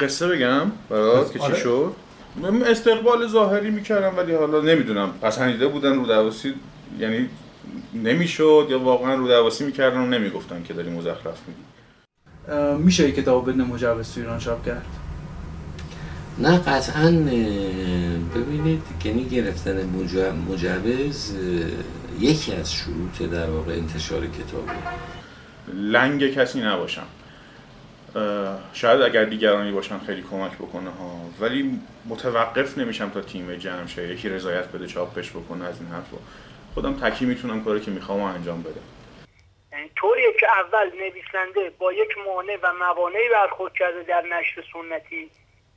قصه بگم برات که چی آره. شد؟ من استقبال ظاهری می‌کردم ولی حالا نمی‌دونم. پسندیده بودن رو درواسی یعنی نمی‌شد یا واقعا رو درواسی می‌کردن و نمی‌گفتن که داری مزخرف میگی. میشه این کتاب بدون مجوز تو ایران چاپ کرد؟ نه قطعا ببینید یعنی گرفتن مجوز یکی از شروط در واقع انتشار کتابه. لنگ کسی نباشم. شاید اگر دیگرانی باشن خیلی کمک بکنه ها. ولی متوقف نمیشم تا تیم جمع شه. یکی رضایت بده چاپش بکنه از این حرفا. خودم تکی می‌تونم کاری که می‌خوام انجام بدم یعنی طوریه که اول نویسنده با یک مانع و موانعی برخورد کرده در نشر سنتی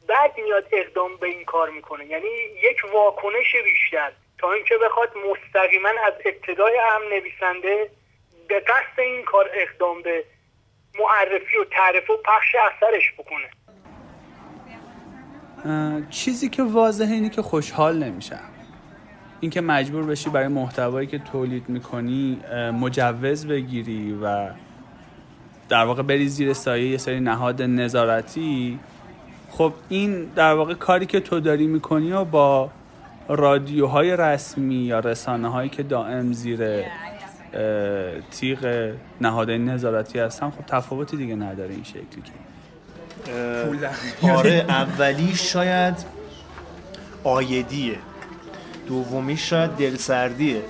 بعد میاد اقدام به این کار می‌کنه. یعنی یک واکنش بیشتر. تا اینکه بخواد مستقیما از ابتدای هم نویسنده به قصد این کار اقدام به معرفی و تعریف و پخش اثرش بکنه. اه، چیزی که واضحه اینه که خوشحال نمیشم. اینکه مجبور بشی برای محتوایی که تولید می‌کنی مجوز بگیری و در واقع بری زیر سایه یه سری نهاد نظارتی خب این در واقع کاری که تو داری می‌کنی و با رادیوهای رسمی یا رسانه هایی که دائم زیر اه، تیغ نهادهای نظارتی هستن خب تفاوتی دیگه نداره این شکلی که. آره اولی شاید آیدیه. دومی شاید دلسردیه.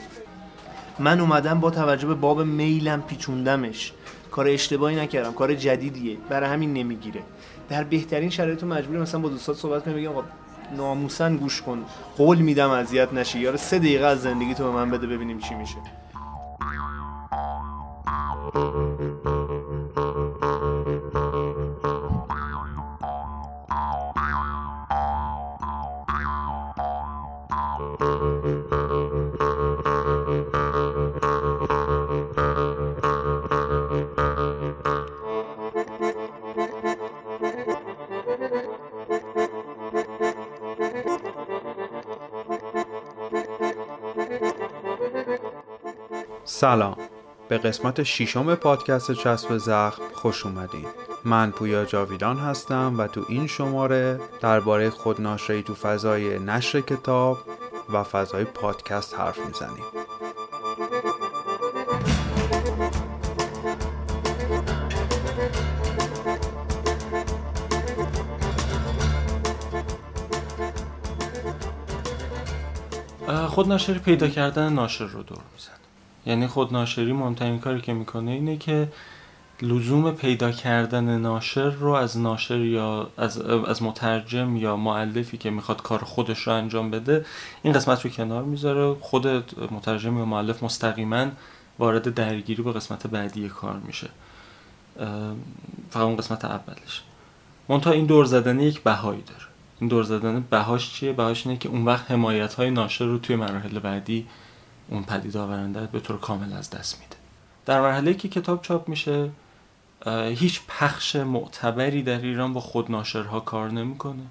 من اومدم با توجه به باب میلم پیچوندمش. کار اشتباهی نکردم کار جدیدیه. برای همین نمی‌گیره. در بهترین شرایط تو مجبوری مثلا با دوستات صحبت کنی بگم آقا ناموسن گوش کن. قول میدم اذیت نشی. یا سه دقیقه از زندگی تو به من بده ببینیم چی میشه. سلام به قسمت ششم پادکست چسب زخم خوش اومدین. من پویا جاویدان هستم و تو این شماره درباره خودناشری تو فضای نشر کتاب و فضای پادکست حرف می‌زنیم. خودناشری پیدا کردن ناشر رو دور می‌زنه. یعنی خودناشری مهمترین کاری که می‌کنه اینه که لزوم پیدا کردن ناشر رو از ناشر یا از, از مترجم یا معلفی که می‌خواد کار خودش رو انجام بده این قسمت رو کنار می‌ذاره. خود مترجم یا معلف مستقیما وارد درگیری با قسمت بعدی کار میشه. فقط اون قسمت اولش. منتها این دور زدن یک بهایی داره. این دور زدن بهاش چیه؟ بهاش اینه که اون وقت حمایت های ناشر رو توی مراحل بعدی اون پدید آورنده به طور کامل از دست میده. در مرحله که کتاب چاپ میشه هیچ پخش معتبری در ایران با خود ناشرها کار نمی‌کنه.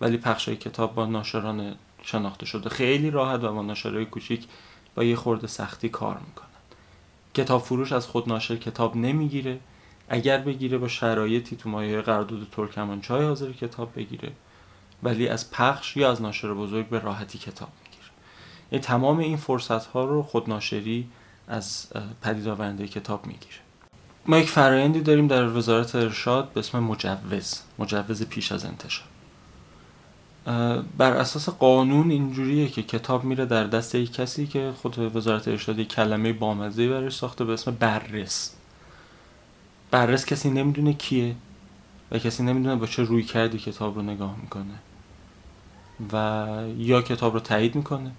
ولی پخش های کتاب با ناشران شناخته شده خیلی راحت و با ناشرهای کوچیک با یه خورده سختی کار می‌کنن. کتاب فروش از خود ناشر کتاب نمی‌گیره. اگر بگیره با شرایطی تو مایه قرارداد ترکمانچای حاضر کتاب بگیره. ولی از پخش یا از ناشر بزرگ به راحتی کتاب تمام این فرصت ها رو خودناشری از پدید آورنده کتاب می‌گیره. ما یک فرایندی داریم در وزارت ارشاد به اسم مجوز مجوز پیش از انتشار. بر اساس قانون اینجوریه که کتاب میره در دست یک کسی که خود وزارت ارشاد یک کلمه بامزه برش ساخته به اسم بررس. بررس کسی نمی‌دونه کیه و کسی نمی‌دونه با چه روی کردی کتاب رو نگاه می‌کنه و یا کتاب رو تایید می‌کنه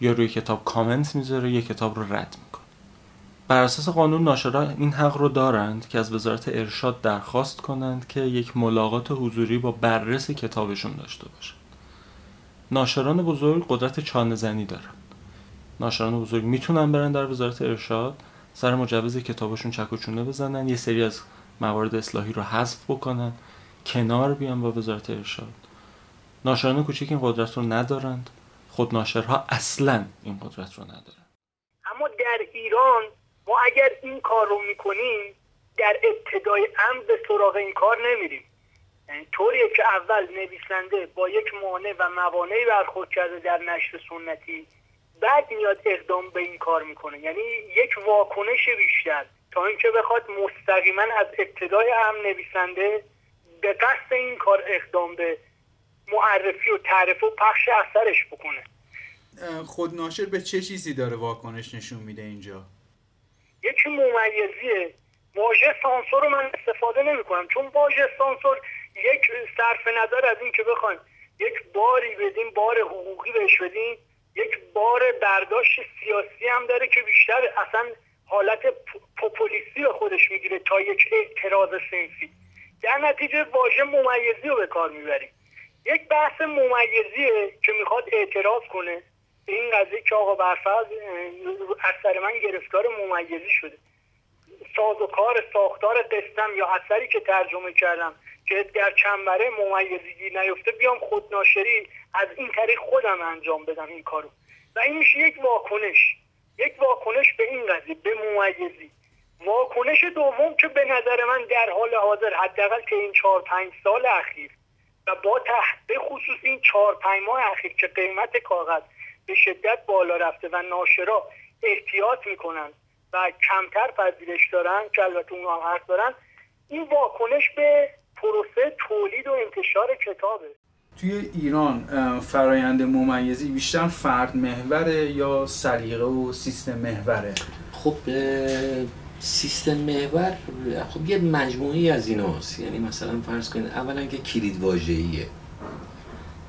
یا روی کتاب کامنت می‌ذاره یا کتاب رو رد می‌کنه. بر اساس قانون ناشرا این حق رو دارند که از وزارت ارشاد درخواست کنند که یک ملاقات حضوری با بررس کتابشون داشته باشند. ناشران بزرگ قدرت چانه زنی دارن ناشران بزرگ می‌تونن برن در وزارت ارشاد سر مجوز کتابشون چک و چونه بزنن یه سری از موارد اصلاحی رو حذف بکنن کنار بیان با وزارت ارشاد. ناشران کوچیک این قدرت رو ندارند. خود ناشرها اصلا این قدرت رو ندارن. اما در ایران ما اگر این کار رو می‌کنیم در ابتدای امر به سراغ این کار نمیریم. یعنی طوریه که اول نویسنده با یک مانع و موانعی برخورد کرده در نشر سنتی بعد میاد اقدام به این کار می‌کنه. یعنی یک واکنش بیشتر. تا اینکه بخواد مستقیما از ابتدای هم نویسنده به قصد این کار اقدام به معرفی و تعریف و پخش اثرش بکنه. خود ناشر به چه چیزی داره واکنش نشون میده اینجا؟ یکی ممیزیه. واژه سانسور رو من استفاده نمی کنم چون واژه سانسور یک صرف نظر از این که بخوایم یک باری بدیم بار حقوقی بهش بدیم یک بار برداشت سیاسی هم داره که بیشتر اصلا حالت پوپولیستی رو خودش می‌گیره تا یک اعتراض سنفی. در نتیجه واژه ممیزی رو به کار می‌بریم. یک بحث ممیزیه که می‌خواد اعتراض کنه. به این قضیه که آقا برفرض اثر من گرفتار ممیزی شده. ساز و کار ساختار قسم یا اثری که ترجمه کردم که در چنبره ممیزگی نیفته بیام خودناشری از این طریق خودم انجام بدم این کارو. و این میشه یک واکنش. یک واکنش به این قضیه به ممیزی. واکنش دوم که به نظر من در حال حاضر حداقل که این چهار پنج سال اخیر و با تحت به خصوص این چهار پنج ماه اخیر که قیمت کاغذ به شدت بالا رفته و ناشرا احتیاط می‌کنن و کمتر پذیرش دارن که البته اون هم دارن این واکنش به پروسه تولید و انتشار کتابه. توی ایران فرایند ممیزی بیشتر فرد محوره یا سلیقه و سیستم محوره؟ خب سیستم محور خب یه مجموعی از ایناست. یعنی مثلا فرض کنید اولا که کلید واژه‌ایه.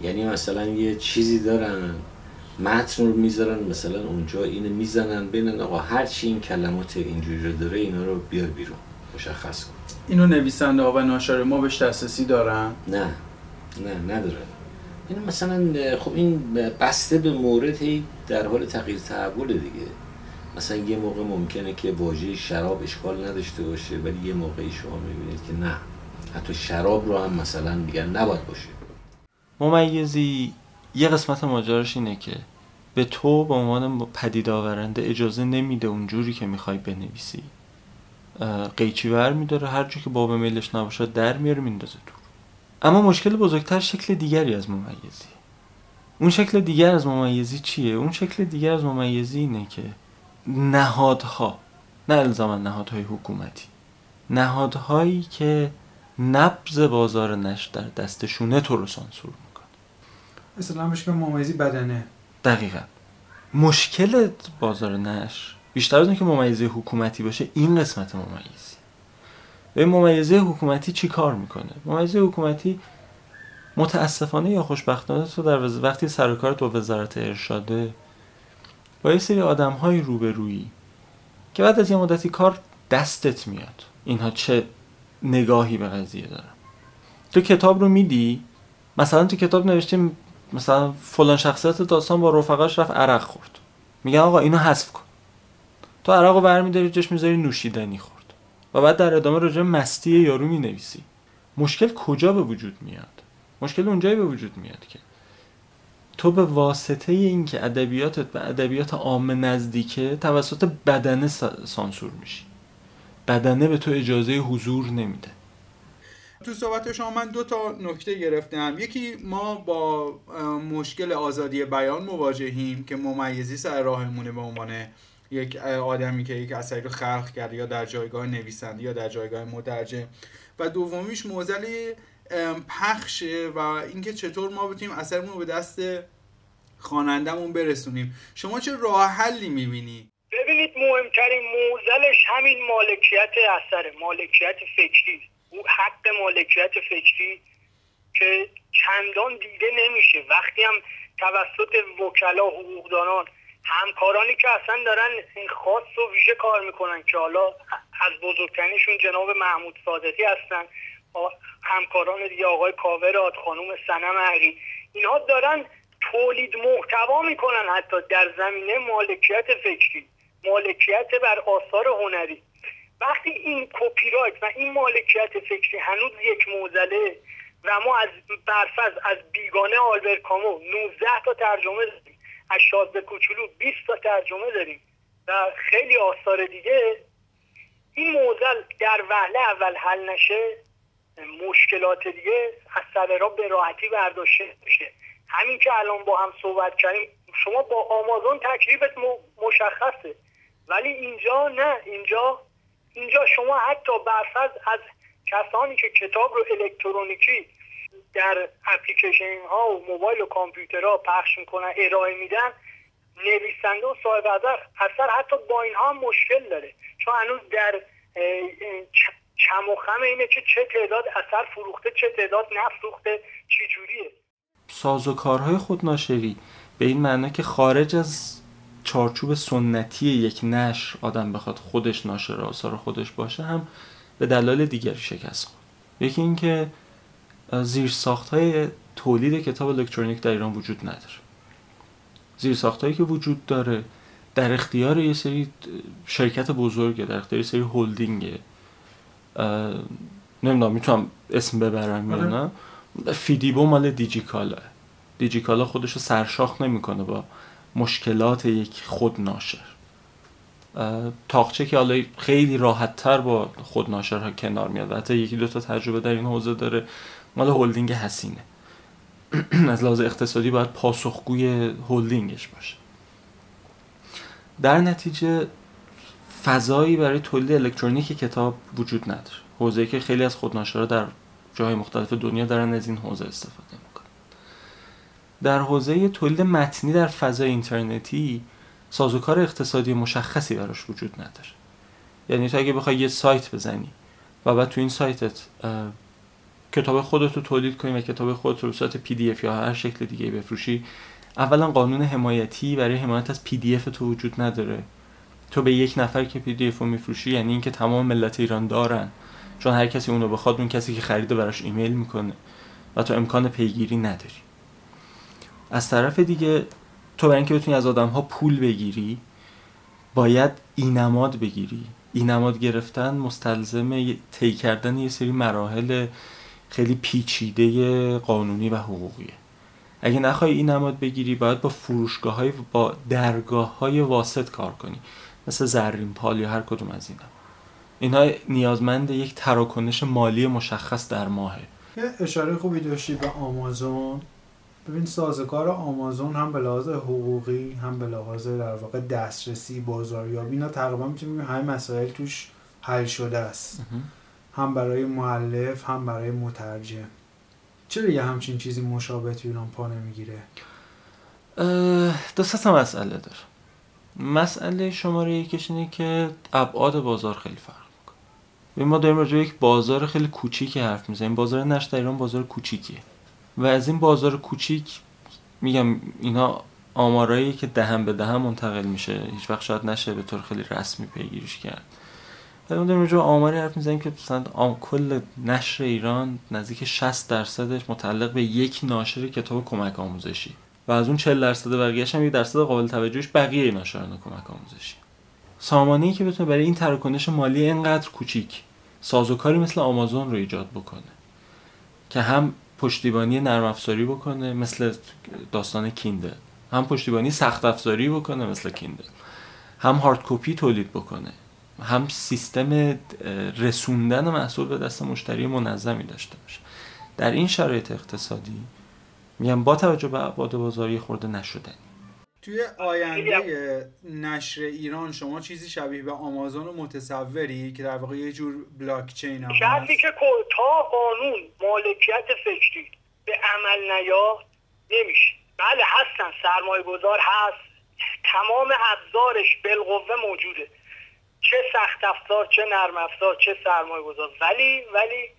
یعنی مثلا یه چیزی دارن متن رو می‌ذارن مثلا اونجا اینو می‌زنن بین آقا هر چی این کلمات اینجوری رو داره اینا رو بیار بیرون مشخص کن. اینو نویسنده ها و ناشر ما بهش دسترسی دارن؟ نه. نه ندارن. این مثلا خب این بسته به مورد در حال تغییر تحول دیگه. مثلا یه موقع ممکنه که واژه شراب اشکال نداشته باشه ولی یه موقعی شما می‌بینید که نه. حتی شراب رو هم مثلا میگن نباید باشه. ممیزی یه قسمت ماجراش اینه که به تو به عنوان پدید آورنده اجازه نمیده اونجوری که می‌خوای بنویسی. قیچی ور میداره هر که باب میلش نباشه در میاره میندازه دور. اما مشکل بزرگتر شکل دیگری از ممیزی. اون شکل دیگر از ممیزی چیه؟ اون شکل دیگر از ممیزی اینه که نهادها نه الزاما نهادهای حکومتی. نهادهایی که نبز بازار نشر در دستشونه تو رو سانسور می‌کنه. مثلا بهش ممیزی بدنه. دقیقا. مشکل بازار نشر بیشتر از اینکه ممیزه حکومتی باشه این قسمت ممیزی. به ممیزه حکومتی چی کار می‌کنه؟ ممیزه حکومتی متاسفانه یا خوشبختانه تو در وقتی سر کار تو وزارت ارشاده یه سری آدم های روبرویی که بعد از یه مدتی کار دستت میاد. اینها چه نگاهی به قضیه دارن؟ تو کتاب رو میدی؟ مثلا تو کتاب نوشتیم مثلا فلان شخصیت داستان با رفقاش رفت عرق خورد. میگن آقا اینو حذف کن. تو عرق رو برمیداری جاش می‌ذاری نوشیدنی خورد. و بعد در ادامه راجع مستی یارو می‌نویسی. مشکل کجا به وجود میاد؟ مشکل اونجایی به وجود میاد که تو به واسطه اینکه ادبیاتت به ادبیات عام نزدیکه توسط بدنه سانسور میشی. بدنه به تو اجازه حضور نمیده. تو صحبت شما من دو تا نکته گرفتم. یکی ما با مشکل آزادی بیان مواجهیم که ممیزی سر راهمونه به عنوان یک آدمی که یک اثری رو خلق کرده یا در جایگاه نویسنده یا در جایگاه مترجم. و دومیش موزل پخشه و اینکه چطور ما بتونیم اثرمون رو به دست خوانندهمون برسونیم. شما چه راه حلی می‌بینی؟ ببینید مهمترین موزلش همین مالکیت اثر مالکیت فکری. او حق مالکیت فکری که چندان دیده نمیشه. وقتی هم توسط وکلا حقوقدانان همکارانی که اصلا دارن خاص و ویژه کار می‌کنن که حالا از بزرگترینشون جناب محمود صادقی هستن همکاران دیگه آقای کاورات خانوم سنم عقی اینها دارن تولید محتوا می‌کنن حتی در زمینه مالکیت فکری مالکیت بر آثار هنری. وقتی این کپی رایت و این مالکیت فکری هنوز یک موزله و ما از برفض از بیگانه آلبر کامو 19 تا ترجمه داریم از شازده کوچولو 20 تا ترجمه داریم و خیلی آثار دیگه این موزل در وهله اول حل نشه. مشکلات دیگه از سر را به راحتی برداشته میشه. همین که الان با هم صحبت کردیم شما با آمازون تکلیفت مشخصه. ولی اینجا نه اینجا اینجا شما حتی برفض از کسانی که کتاب رو الکترونیکی در اپلیکیشن ها و موبایل و کامپیوترها پخش می‌کنن ارائه میدن نویسنده و صاحب اثر حتی با اینها مشکل داره. چون هنوز در چم و خم اینه که چه تعداد اثر فروخته چه تعداد نفروخته چی جوریه. سازوکارهای خودناشری به این معنی که خارج از چارچوب سنتی یک نشر آدم بخواد خودش ناشر آثار خودش باشه هم به دلایل دیگری شکست خورد. یکی اینکه زیر ساخت های تولید کتاب الکترونیک در ایران وجود نداره. زیر ساخت هایی که وجود داره در اختیار یه سری شرکت بزرگه در اختیار یه سری هولدینگه. نمی‌دونم می‌تونم اسم ببرم یا آره. نه. فیدیبو مال دیجیکالا دیجیکالا خودش رو سرشاخ نمی‌کنه با مشکلات یک خود ناشر. تاقچه که حالا خیلی راحت تر با خود ها کنار میاد. و حتی یکی دو تا تجربه در این حوزه داره. مال هلدینگ حسینه. از لحاظ اقتصادی باید پاسخگوی هلدینگش باشه. در نتیجه فضایی برای تولید الکترونیک کتاب وجود نداره. حوزه که خیلی از خودناشرها در جای مختلف دنیا دارن از این حوزه استفاده می‌کنن. در حوزه تولید متنی در فضای اینترنتی سازوکار اقتصادی مشخصی براش وجود نداره. یعنی تو اگه بخوای یه سایت بزنی و بعد تو این سایتت کتاب خودت رو تولید کنی و کتاب خودت رو سایت PDF یا هر شکل دیگه بفروشی اولا قانون حمایتی برای حمایت از PDF تو وجود نداره. تو به یک نفر که PDF رو میفروشی یعنی اینکه تمام ملت ایران دارن. چون هر کسی اونو بخواد اون کسی که خریده براش ایمیل می‌کنه و تو امکان پیگیری نداری. از طرف دیگه تو برای اینکه بتونی از آدم ها پول بگیری باید اینماد بگیری. اینماد گرفتن مستلزم طی کردن یه سری مراحل خیلی پیچیده قانونی و حقوقیه. اگه نخوای اینماد بگیری باید با فروشگاه های با درگاه های واسط کار کنی. مثل زرین پال یا هر کدوم از اینا. اینها نیازمند یک تراکنش مالی مشخص در ماهه. یه اشاره خوبی داشتی به آمازون. ببین سازگار آمازون هم به لحاظ حقوقی هم به لحاظ در واقع دسترسی بازاریابی اینا تقریبا می‌تونیم همه مسائل توش حل شده است. هم برای معلف هم برای مترجم. چرا یه همچین چیزی مشابه تو ایران پا نمی‌گیره؟ دو سه مسئله داره. مسئله شماره یکش اینه که ابعاد بازار خیلی فرق می‌کنه. ما داریم راجع یک بازار خیلی کوچیکی حرف می‌زنیم. بازار نشر در ایران بازار کوچیکیه. و از این بازار کوچیک میگم اینا آمارایی که دهم به دهم منتقل میشه. هیچ وقت شاید نشه به طور خیلی رسمی پیگیریش کرد. ما داریم راجع آماری حرف می‌زنیم که مثلا کل نشر ایران نزدیک 60 درصدش متعلق به یک ناشر کتاب کمک آموزشی. و از اون 40 درصد بقیه‌اش هم یک درصد قابل توجهش بقیه ناشران کمک آموزشی. سامانه‌ای که بتونه برای این تراکنش مالی اینقدر کوچیک سازوکاری مثل آمازون رو ایجاد بکنه که هم پشتیبانی نرم افزاری بکنه مثل داستان کیندل هم پشتیبانی سخت افزاری بکنه مثل کیندل هم هارد کپی تولید بکنه هم سیستم رسوندن محصول به دست مشتری منظمی داشته باشه. در این شرایط اقتصادی میگم با توجه به ابعاد بازاری خورده نشدنی. توی آینده نشر ایران شما چیزی شبیه به آمازون رو متصوری که در واقع یه جور بلاک چین هم شرطی که تا قانون مالکیت فکری به عمل نیا نمیشه. بله هستن سرمایه گذار هست. تمام ابزارش بالقوه موجوده. چه سخت افزار چه نرم افزار چه سرمایه گذار. ولی ولی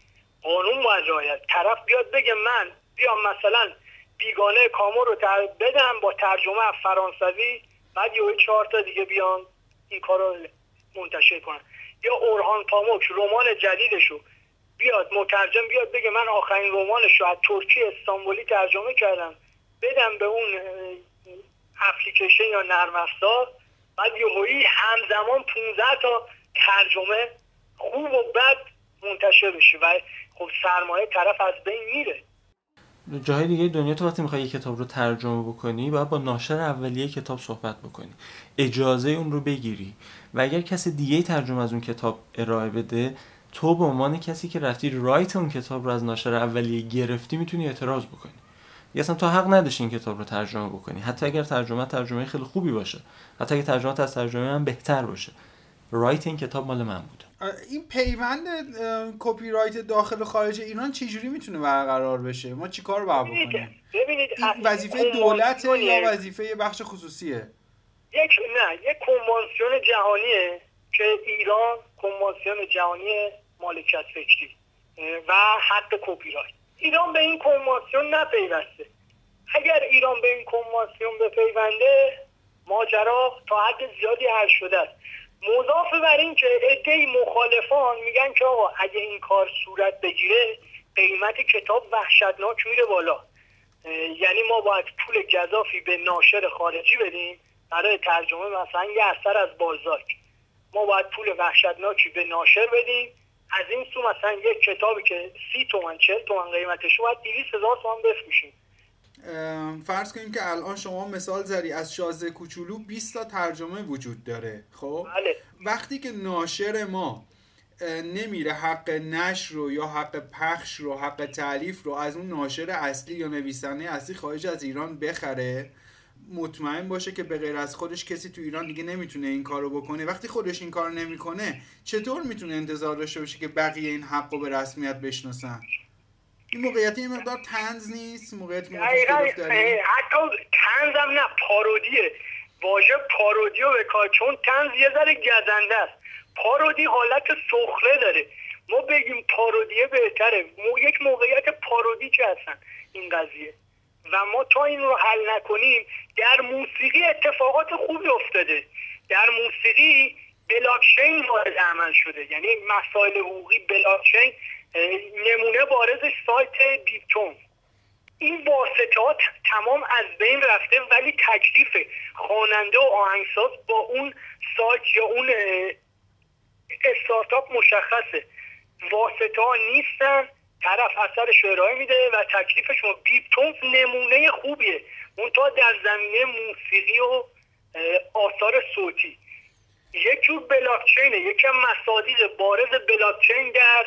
قانون باید رعایت. طرف بیاد بگه من بیام مثلا بیگانه کامو رو بدم با ترجمه فرانسوی بعد یه چهار تا دیگه بیان این کار رو منتشر کنن. یا اورهان پاموک رمان جدیدشو. بیاد مترجم بیاد بگه من آخرین رمانش رو از ترکی استانبولی ترجمه کردم. بدم به اون اپلیکیشن یا نرم افزار. بعد یهویی همزمان 15 تا ترجمه خوب و بد منتشر بشه و خب سرمایه طرف از بین میره. جاهای دیگه دنیا تو وقتی می‌خوای کتاب رو ترجمه بکنی باید با ناشر اولیه کتاب صحبت بکنی. اجازه اون رو بگیری. و اگر کسی دیگه ترجمه از اون کتاب ارائه بده تو به عنوان کسی که رفتی رایت اون کتاب رو از ناشر اولیه گرفتی می‌تونی اعتراض بکنی. یا اصلا تو حق نداشتی این کتاب رو ترجمه بکنی. حتی اگر ترجمه ترجمه خیلی خوبی باشه. حتی اگر ترجمه از ترجمه من بهتر باشه. right این کتاب مال من بود این پیوند کپی رایت داخل و خارج ایران چجوری می‌تونه برقرار بشه؟ ما چیکار باید بکنیم؟ ببینید این وظیفه دولته یا وظیفه بخش خصوصیه؟ یک نه یک کنوانسیون جهانیه که ایران کنوانسیون جهانی مالکیت فکری و حق کپی رایت ایران به این کنوانسیون نپیوسته. اگر ایران به این کنوانسیون بپیونده ماجرا تا حد زیادی حل شده است. مضاف بر این که عده مخالفان میگن که آقا اگه این کار صورت بگیره قیمت کتاب وحشتناک میره بالا. یعنی ما باید پول گذافی به ناشر خارجی بدیم. برای ترجمه مثلا یه اثر از بازاک ما باید پول وحشتناکی به ناشر بدیم. از این سو مثلا یک کتابی که سی تومن چل تومن قیمتش باید دیویس هزار تومن بفروشیم. فرض کنیم که الان شما مثال زدی از شازده کوچولو 20 تا ترجمه وجود داره خب؟ بله. وقتی که ناشر ما نمیره حق نشر رو یا حق پخش رو حق تعلیف رو از اون ناشر اصلی یا نویسنده اصلی خارج از ایران بخره مطمئن باشه که به غیر از خودش کسی تو ایران دیگه نمی‌تونه این کارو بکنه. وقتی خودش این کار نمی‌کنه چطور می‌تونه انتظار داشته باشه که بقیه این حق رو به رسمیت بشناسن؟ این موقعیت این مقدار تنز نیست موقعیت حتی تنز هم نه پارودیه. واژه پارودی رو بکار چون تنز یه ذره گزنده است. پارودی حالت سخره داره. ما بگیم پارودیه بهتره. یک موقعیت پارودی که هستن این قضیه؟ و ما تا این رو حل نکنیم در موسیقی اتفاقات خوبی افتاده. در موسیقی بلاکچین وارد عمل شده. یعنی مسائل حقوقی بلاکچین نمونه بارزش سایت دیپتون این واسطه ها تمام از بین رفته ولی تکلیف خواننده و آهنگساز با اون سایت یا اون استارتاپ مشخصه. واسطه ها نیستن طرف اثر ارائه میده و تکلیف شما بیپتون نمونه خوبیه. تا در زمینه موسیقی و آثار صوتی. یک جور بلاکچینه یکم مصادیق بارز بلاکچین در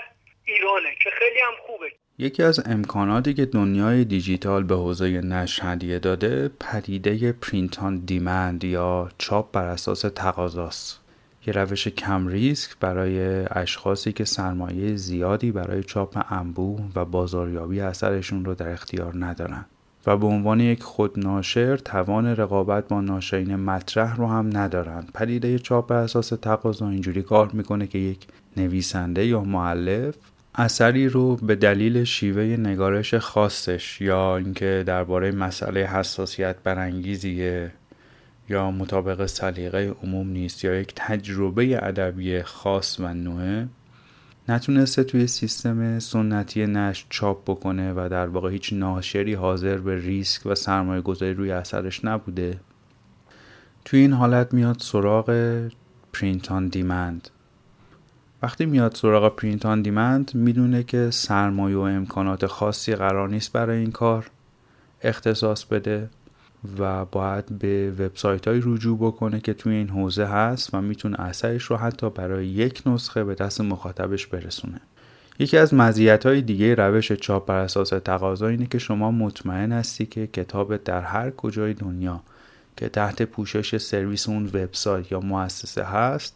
ایرانه که خیلی هم خوبه. یکی از امکاناتی که دنیای دیجیتال به حوزه نشر هدیه داده پدیده پرینت دیمند یا چاپ بر اساس تقاضاست. یه روش کم ریسک برای اشخاصی که سرمایه زیادی برای چاپ انبوه و بازاریابی اثرشون رو در اختیار ندارن. و به عنوان یک خودناشر توان رقابت با ناشرین مطرح رو هم ندارن. پدیده چاپ بر اساس تقاضا اینجوری کار می‌کنه که یک نویسنده یا معلف اثری رو به دلیل شیوه نگارش خاصش یا اینکه درباره مسئله حساسیت برانگیزیه یا مطابق سلیقه عموم نیست یا یک تجربه ادبی خاص و نوعه نتونسته توی سیستم سنتی نشر چاپ بکنه و در واقع هیچ ناشری حاضر به ریسک و سرمایه گذاری روی اثرش نبوده. توی این حالت میاد سراغ print on demand وقتی میاد سراغ print on demand می‌دونه که سرمایه و امکانات خاصی قرار نیست برای این کار اختصاص بده و باید به وبسایت های رجوع بکنه که توی این حوزه هست و می‌تونه اثرش رو حتی برای یک نسخه به دست مخاطبش برسونه. یکی از مزیت های دیگه روش چاپ بر اساس تقاضا اینه که شما مطمئن هستی که کتاب در هر کجای دنیا که تحت پوشش سرویس اون وبسایت یا مؤسسه هست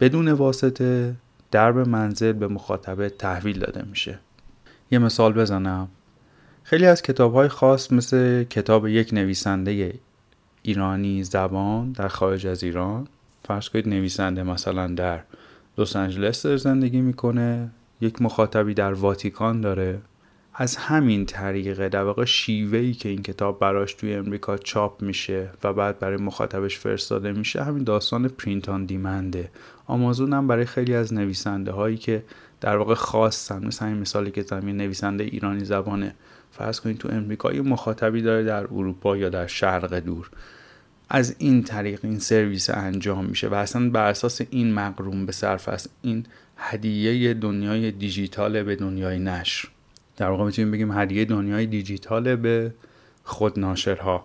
بدون واسطه درب منزل به مخاطبه تحویل داده میشه. یه مثال بزنم. خیلی از کتاب های خاص مثل کتاب یک نویسنده ایرانی زبان در خارج از ایران فرض کنید نویسنده مثلا در لس آنجلس زندگی می‌کنه یک مخاطبی در واتیکان داره. از همین طریقه در واقع شیوهی که این کتاب براش توی امریکا چاپ میشه و بعد برای مخاطبش فرستاده میشه همین داستان پرینت آن دیمنده آمازون هم برای خیلی از نویسنده هایی که در واقع خواستن مثل همین مثالی که زمین نویسنده ایرانی زبانه فرض کنید تو امریکا یه مخاطبی داره در اروپا یا در شرق دور. از این طریق این سرویس انجام میشه و اصلا بر اساس این مقروم به صرف است این هدیه دنیای دیجیتال به دنیای نشر. در واقع می‌تونیم بگیم هدیه دنیای دیجیتال به خودناشرها.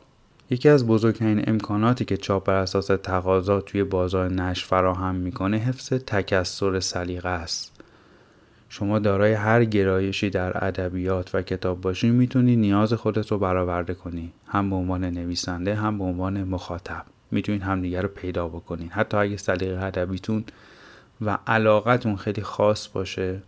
یکی از بزرگترین امکاناتی که چاپ بر اساس تقاضا توی بازار نشر فراهم می‌کنه حفظ تکسر سلیقه است. شما دارای هر گرایشی در ادبیات و کتاب باشی می‌تونی نیاز خودت رو برآورده کنی. هم به عنوان نویسنده هم به عنوان مخاطب. می‌تونین همدیگه رو پیدا بکنین. حتی اگه سلیقه ادبیتون و علاقتون خیلی خاص باشه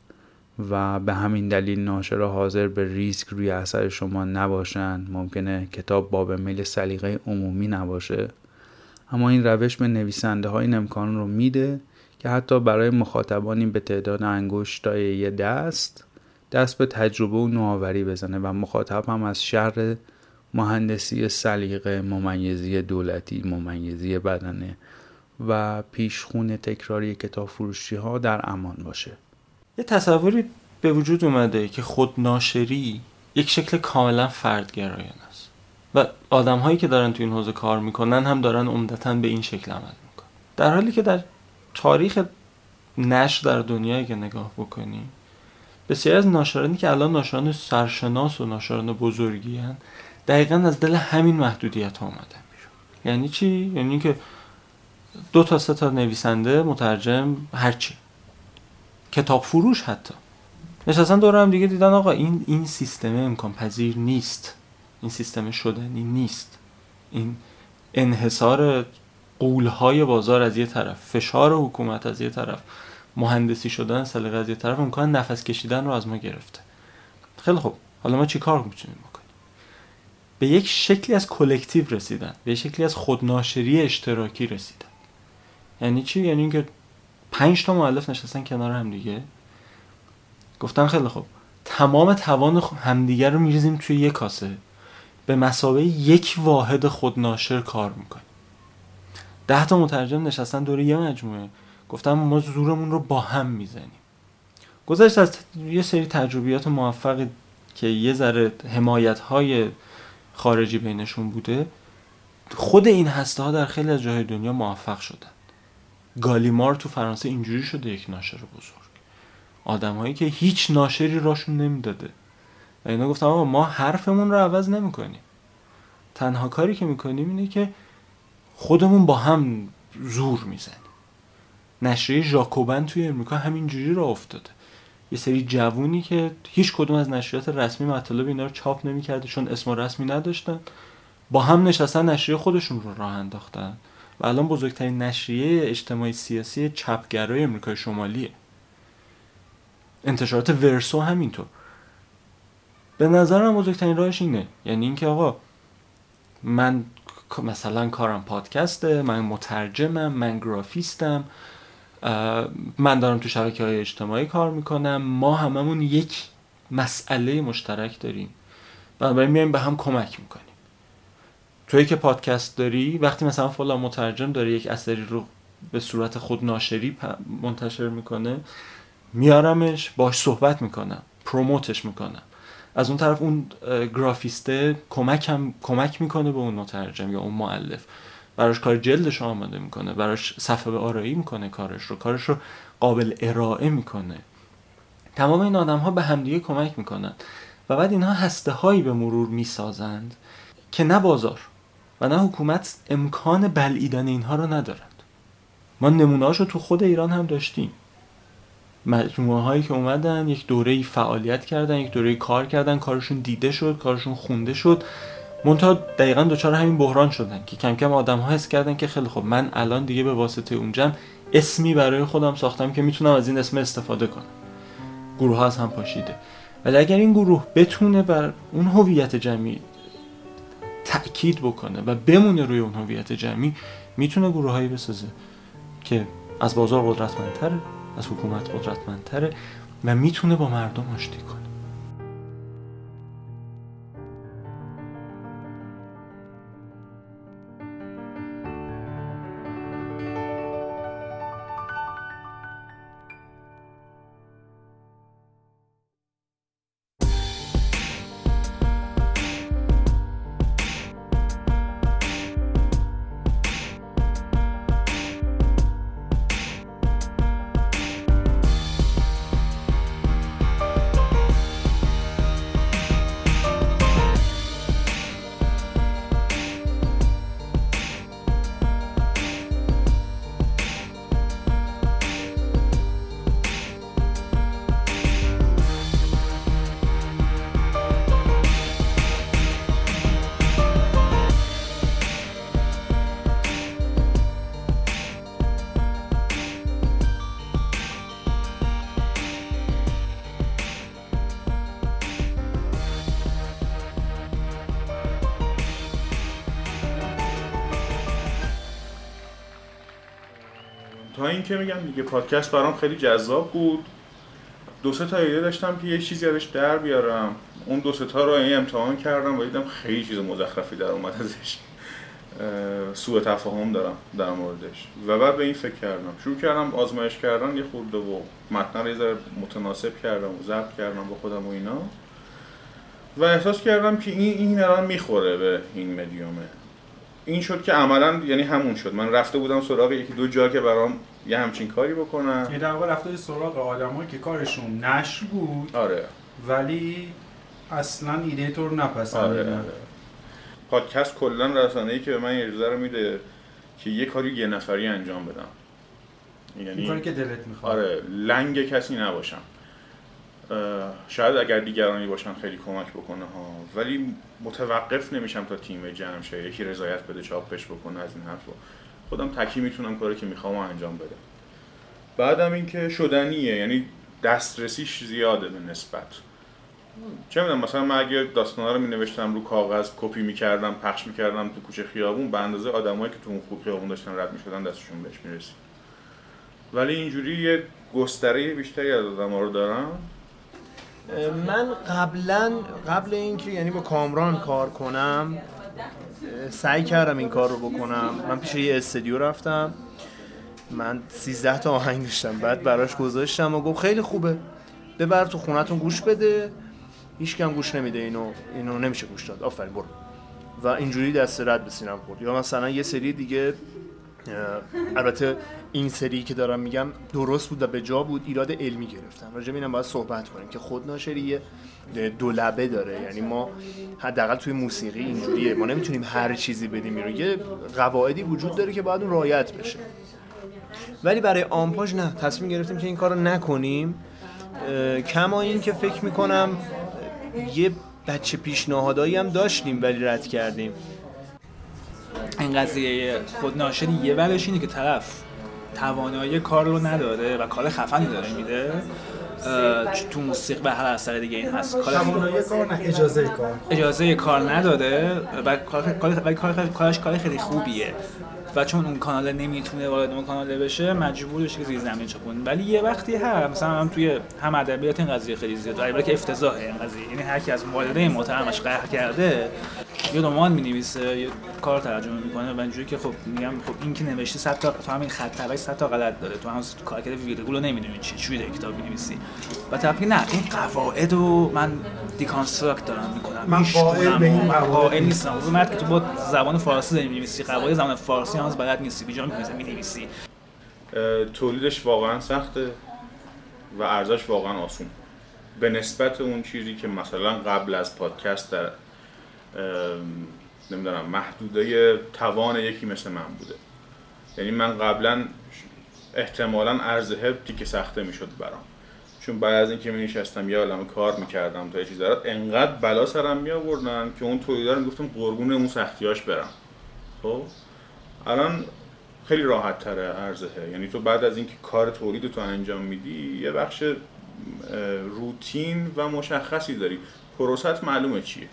و به همین دلیل ناشرا حاضر به ریسک روی اثر شما نباشن. ممکنه کتاب باب میل سلیقه عمومی نباشه. اما این روش به نویسنده های این امکان رو میده که حتی برای مخاطبانی به تعداد انگشتای یه دست دست به تجربه و نوآوری بزنه و مخاطب هم از شر مهندسی سلیقه ممیزی دولتی ممیزی بدنه و پیشخون تکراری کتاب فروشی ها در امان باشه. یه تصوری به وجود اومده که خود ناشری یک شکل کاملا فردگرایانه است. و آدم هایی که دارن تو این حوزه کار می‌کنن هم دارن عمدتا به این شکل عمل می‌کنن. در حالی که در تاریخ نشر در دنیایی که نگاه بکنیم بسیاری از ناشرانی که الان ناشران سرشناس و ناشران بزرگی هن دقیقا از دل همین محدودیت ها آمدن بیرون. یعنی چی؟ یعنی که دو تا سه تا نویسنده مترجم هرچی. کتاب فروش حتی. نشستن دور هم دیگه دیدن آقا این این سیستم امکان پذیر نیست. این سیستم شدنی نیست. این انحصار قولهای بازار از یه طرف فشار حکومت از یه طرف مهندسی شدن سلیقه از یه طرف امکان نفس کشیدن رو از ما گرفته. خیلی خوب. حالا ما چی کار می‌تونیم بکنیم؟ به یک شکلی از کلکتیو رسیدن به یک شکلی از خودناشری اشتراکی رسیدن. یعنی چی؟ یعنی اینکه پنج تا مؤلف نشستن کنار هم دیگه. گفتن خیلی خوب. تمام توان همدیگه رو میریزیم توی یک کاسه. به مسابقه یک واحد خودناشر کار می‌کنیم. ده تا مترجم نشستن دور یه مجموعه. گفتم ما زورمون رو با هم می‌زنیم. گذشت از یه سری تجربیات موفقی که یه ذره حمایت های خارجی بینشون بوده خود این هسته ها در خیلی از جاهای دنیا موفق شدن. گالیمار تو فرانسه اینجوری شده یک ناشر بزرگ. آدمهایی که هیچ ناشری راشون نمی‌داده. و اینا گفتم ما حرفمون رو عوض نمی‌کنیم. تنها کاری که می‌کنیم اینه که خودمون با هم زور می‌زنیم. نشریه ژاکوبن توی امریکا همینجوری را افتاده. یه سری جوونی که هیچ کدوم از نشریات رسمی مطالب اینا رو چاپ نمی‌کرده چون اسم رسمی نداشتن با هم نشستن نشریه خودشون رو راه انداختن. و الان بزرگترین نشریه اجتماعی سیاسی چپگرای امریکای شمالیه. انتشارات ورسو همینطور. به نظرم بزرگترین راهش اینه. یعنی اینکه آقا من مثلا کارم پادکسته من مترجمم من گرافیستم من دارم تو شبکه های اجتماعی کار می‌کنم. ما هممون یک مسئله مشترک داریم. بنابراین میایم به هم کمک می‌کنیم. توی که پادکست داری وقتی مثلا فلان مترجم داره یک اثری رو به صورت خود ناشری منتشر می‌کنه میارمش باش صحبت می‌کنم پروموتش می‌کنم. از اون طرف اون گرافیسته کمک هم کمک می‌کنه به اون مترجم یا اون معلف براش کار جلدش آماده می‌کنه براش صفحه آرایی می‌کنه کارش رو کارش رو قابل ارائه می‌کنه. تمام این آدم ها به همدیگه کمک می‌کنن. و بعد اینها هسته هایی به مرور می‌سازند که نه بازار. و نه حکومت امکان بلعیدن اینها رو ندارند ما نمونه رو تو خود ایران هم داشتیم. مجموعه هایی که اومدن یک دوره فعالیت کردن یک دوره کار کردن کارشون دیده شد کارشون خونده شد. منتها دقیقا دچار همین بحران شدن که کم کم آدم ها حس کردن که خیلی خب من الان دیگه به واسطه اونجا اسمی برای خودم ساختم که می‌تونم از این اسم استفاده کنم. گروه ها از هم پاشیده. ولی اگر این گروه بتونه بر اون هویت جمعی تأکید بکنه و بمونه روی اون هویت جمعی می‌تونه گروه هایی بسازه که از بازار قدرتمندتره از حکومت قدرتمندتره و می‌تونه با مردم آشتی کنه. اینکه میگم دیگه پادکست برام خیلی جذاب بود. دو سه تا ایده داشتم که یه چیزی ازش در بیارم. اون دو سه تا رو این امتحان کردم و دیدم خیلی چیز مزخرفی در اومد ازش. سوء تفاهم دارم در موردش. و بعد به این فکر کردم. شروع کردم آزمایش کردن یه خورده و متن رو یه متناسب کردم و ضبط کردم با خودم و اینا. و احساس کردم که این این الان می‌خوره به این مدیومه این شد که عملا یعنی همون شد. من رفته بودم سراغ یکی دو جا که برام یه همچین کاری بکنم یعنی در واقع رفته سراغ آدمایی که کارشون نشر بود. آره. ولی اصلا ایده تو رو آره, نپسندیدن آره. پادکست کلا رسانه‌ای که به من اجازه رو میده که یه کاری یه نفری انجام بدم. یعنی کاری که دلت می‌خواد. آره لنگ کسی نباشم. شاید اگر دیگرانی باشن خیلی کمک بکنه ها. ولی متوقف نمیشم تا تیم جمع شه. یکی رضایت بده چاپش بکنه از این حرفا. خودم تکی می‌تونم کاری که می‌خوام انجام بدم. بعدم اینکه شدنیه یعنی دسترسیش زیاده به نسبت. چه می‌دونم مثلا من اگه داستانا رو می نوشتم رو کاغذ کپی می‌کردم پخش می‌کردم تو کوچه خیابون به اندازه آدمایی که تو اون خوب خیابون داشتن رد می‌شدن دستشون بهش می‌رسید. ولی اینجوری یه گستره بیشتری از آدم رو دارم. من قبلا قبل اینکه یعنی با کامران کار کنم سعی کردم این کار رو بکنم. من پیش یه استودیو رفتم. من 13 تا آهنگ داشتم. بعد براش گذاشتم و گفت خیلی خوبه. ببر تو خونتون گوش بده. هیچ کم گوش نمیده. اینو اینو نمیشه گوش داد. آفرین برو. و اینجوری دست رد به سینم خورد یا مثلا یه سری دیگه البته این سری که دارم میگم درست بود و به جا بود ایراد علمی گرفتن. راجع اینم باید صحبت کنیم که خودناشری یه دو لبه داره. یعنی ما حداقل توی موسیقی اینجوریه. ما نمی‌تونیم هر چیزی بدیم بیرون. یه قواعدی وجود داره که باید اون رعایت بشه. ولی برای آمپاژ نه. تصمیم گرفتیم که این کارو نکنیم. کما این که فکر می‌کنم یه بچه پیشنهادایی هم داشتیم ولی رد کردیم. این قضیه خودناشری یه ورش اینه که طرف توانایی کار رو نداره و کار خفنی داره میده تو موسیقی به هر اثر دیگه این هست. کار کار نه اجازه کار. اجازه کار نداره و کار کارش کار خیلی خوبیه. و چون اون کانال نمی‌تونه وارد اون کانال بشه مجبور بشه که زیر زمین چپون ولی یه وقتی هست مثلا هم توی هم ادبیات این قضیه خیلی زیاده البته که افتضاحه این قضیه. یعنی هر کی از والده محترمش قهر کرده یه رمان می‌نویسه یه کار ترجمه می‌کنه و اینجوری که خب میگم خب این که نوشتی 100 تا تو همین خط طبعی 100 تا غلط داره. تو هم کارکرد ویرگول رو نمی‌دونی چی در کتاب می‌نویسی و میگه نه این قواعد رو من دیکانستراکت دارم می‌کنم من قائل به این قائل نیستم. اون مرد که تو با زبان فارسی داری می‌نویسی قواعد زبان فارسی از بلد نیستی. بیجا می‌نویسی. اه، تولیدش واقعا سخته و ارزش واقعا آسون. به نسبت اون چیزی که مثلا قبل از پادکست در نمی‌دونم محدوده توان یکی مثل من بوده. یعنی من قبلا احتمالا ارزه تیکه سخته می‌شد برام. چون بعد از اینکه می نشستم یه عالمه کار می‌کردم تا یه چیز دارد انقدر بلا سرم می آوردن که اون تولیدار می‌گفتم قربون اون سختیاش برم. خب؟ الان خیلی راحت تره ارزهه یعنی تو بعد از اینکه کار تولید تو انجام میدی یه بخش روتین و مشخصی داری. پروست معلومه چیه.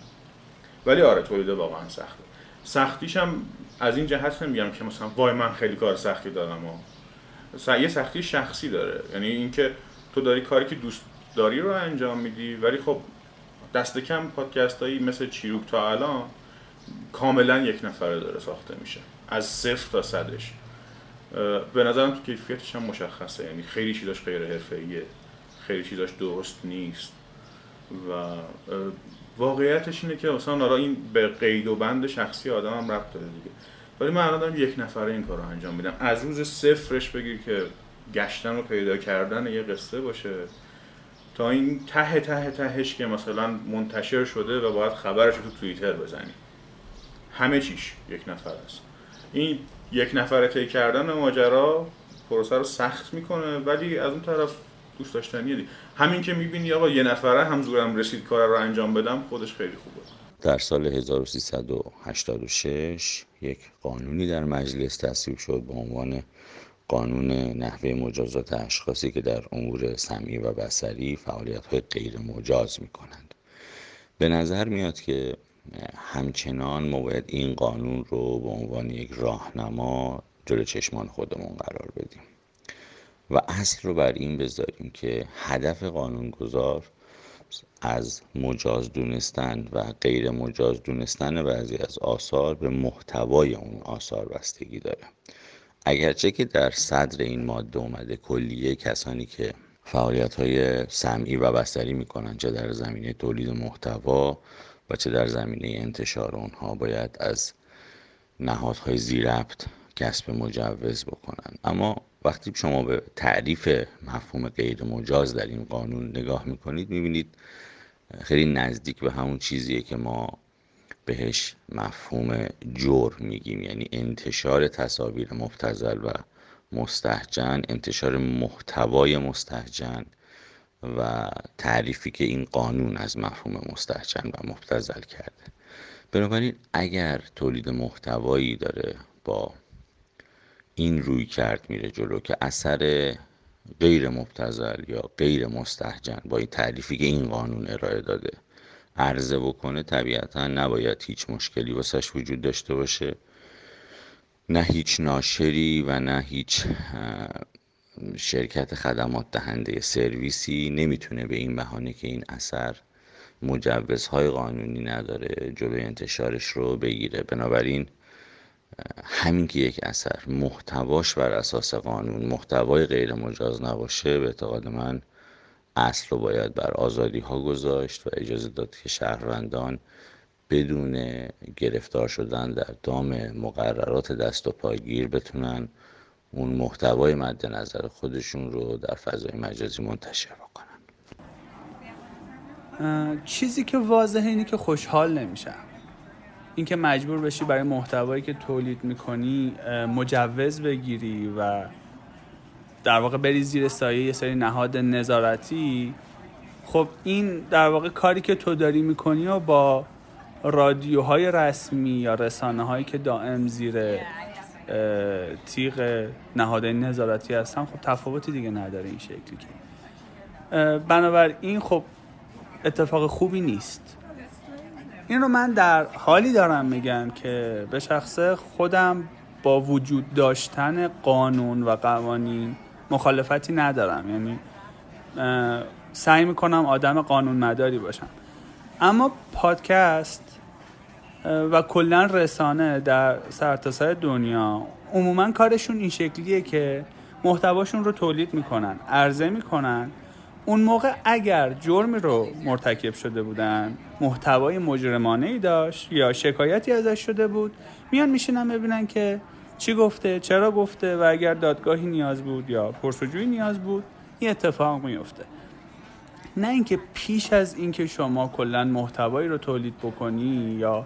ولی آره تولید واقعا سخته. سختیش هم از این جهت نمیگم که مثلا وای من خیلی کار سختی دارم و یه سختی شخصی داره. یعنی اینکه تو داری کاری که دوست داری رو انجام میدی ولی خب دست کم پادکست هایی مثل چیروک تا الان کاملا یک نفره داره ساخته میشه. از صفر تا صدش. به نظرم تو کیفیتش هم مشخصه. یعنی خیلی چیزاش غیر حرفه‌ایه. خیلی چیزاش درست نیست. و واقعیتش اینه که مثلا حالا این به قید و بند شخصی آدم هم ربط داره دیگه. ولی من الان یک نفره این کار رو انجام میدم. از روز صفرش بگیر که گشتن و پیدا کردن یه قصه باشه. تا این ته ته تهش که مثلا منتشر شده و باید خبرش رو تو توییتر بزنی. همه چیش یک نفر است. این یک نفره طی کردن ماجرا پروسه رو سخت می‌کنه ولی از اون طرف دوست داشتنیه دی همین که می‌بینی آقا یه نفره هم زورم رسید کار رو انجام بدم خودش خیلی خوبه در سال 1386 یک قانونی در مجلس تصویب شد به عنوان قانون نحوه مجازات اشخاصی که در امور سمعی و بصری فعالیت های غیر مجاز می کنند. به نظر میاد که همچنان ما باید این قانون رو به عنوان یک راهنما جلو چشمان خودمون قرار بدیم. و اصل رو بر این بذاریم که هدف قانونگذار از مجاز دونستن و غیر مجاز دونستن بعضی از آثار به محتوای اون آثار بستگی داره. اگرچه که در صدر این ماده اومده کلیه کسانی که فعالیت های سمعی و بستری می‌کنن چه در زمینه تولید محتوا و چه در زمینه انتشار اونها باید از نهادهای زیربط کسب مجوز بکنن. اما وقتی شما به تعریف مفهوم غیر مجاز در این قانون نگاه می‌کنید می‌بینید خیلی نزدیک به همون چیزیه که ما بهش مفهوم جور میگیم. یعنی انتشار تصاویر مبتزل و مستحجن انتشار محتوای مستحجن و تعریفی که این قانون از مفهوم مستحجن و مبتزل کرده. بنابراین اگر تولید محتوایی داره با این روی کرد میره جلو که اثر غیر مبتزل یا غیر مستحجن با این تعریفی که این قانون ارائه داده عرضه بکنه طبیعتا نباید هیچ مشکلی واسش وجود داشته باشه. نه هیچ ناشری و نه هیچ شرکت خدمات دهنده سرویسی نمی‌تونه به این بهانه که این اثر مجوزهای قانونی نداره جلوی انتشارش رو بگیره. بنابراین همین که یک اثر محتواش بر اساس قانون محتوای غیر مجاز نباشه به اعتقاد من اصل رو باید بر آزادی ها گذاشت و اجازه داد که شهروندان بدون گرفتار شدن در دام مقررات دست و پاگیر بتونن اون محتوای مد نظر خودشون رو در فضای مجازی منتشر بکنن. چیزی که واضحه اینه که خوشحال نمیشم. اینکه مجبور بشی برای محتوایی که تولید می‌کنی مجوز بگیری و در واقع بری زیر سایه یه سری نهاد نظارتی خب این در واقع کاری که تو داری می‌کنی و با رادیوهای رسمی یا رسانه هایی که دائم زیر تیغ نهادهای نظارتی هستن. خب تفاوتی دیگه نداره این شکلی که. بنابراین خب اتفاق خوبی نیست. این رو من در حالی دارم میگم که به شخصه خودم با وجود داشتن قانون و قوانین مخالفتی ندارم. یعنی سعی می‌کنم آدم قانون مداری باشم. اما پادکست و کلا رسانه در سرتاسر دنیا. عموما کارشون این شکلیه که محتواشون رو تولید می‌کنن عرضه می‌کنن. اون موقع اگر جرمی رو مرتکب شده بودن محتوای مجرمانه ای داشت یا شکایتی ازش شده بود میان میشینن ببینن که چی گفته چرا گفته و اگر دادگاهی نیاز بود یا پرسجویی نیاز بود این اتفاق میفته نه اینکه پیش از اینکه شما کلا محتوایی رو تولید بکنی یا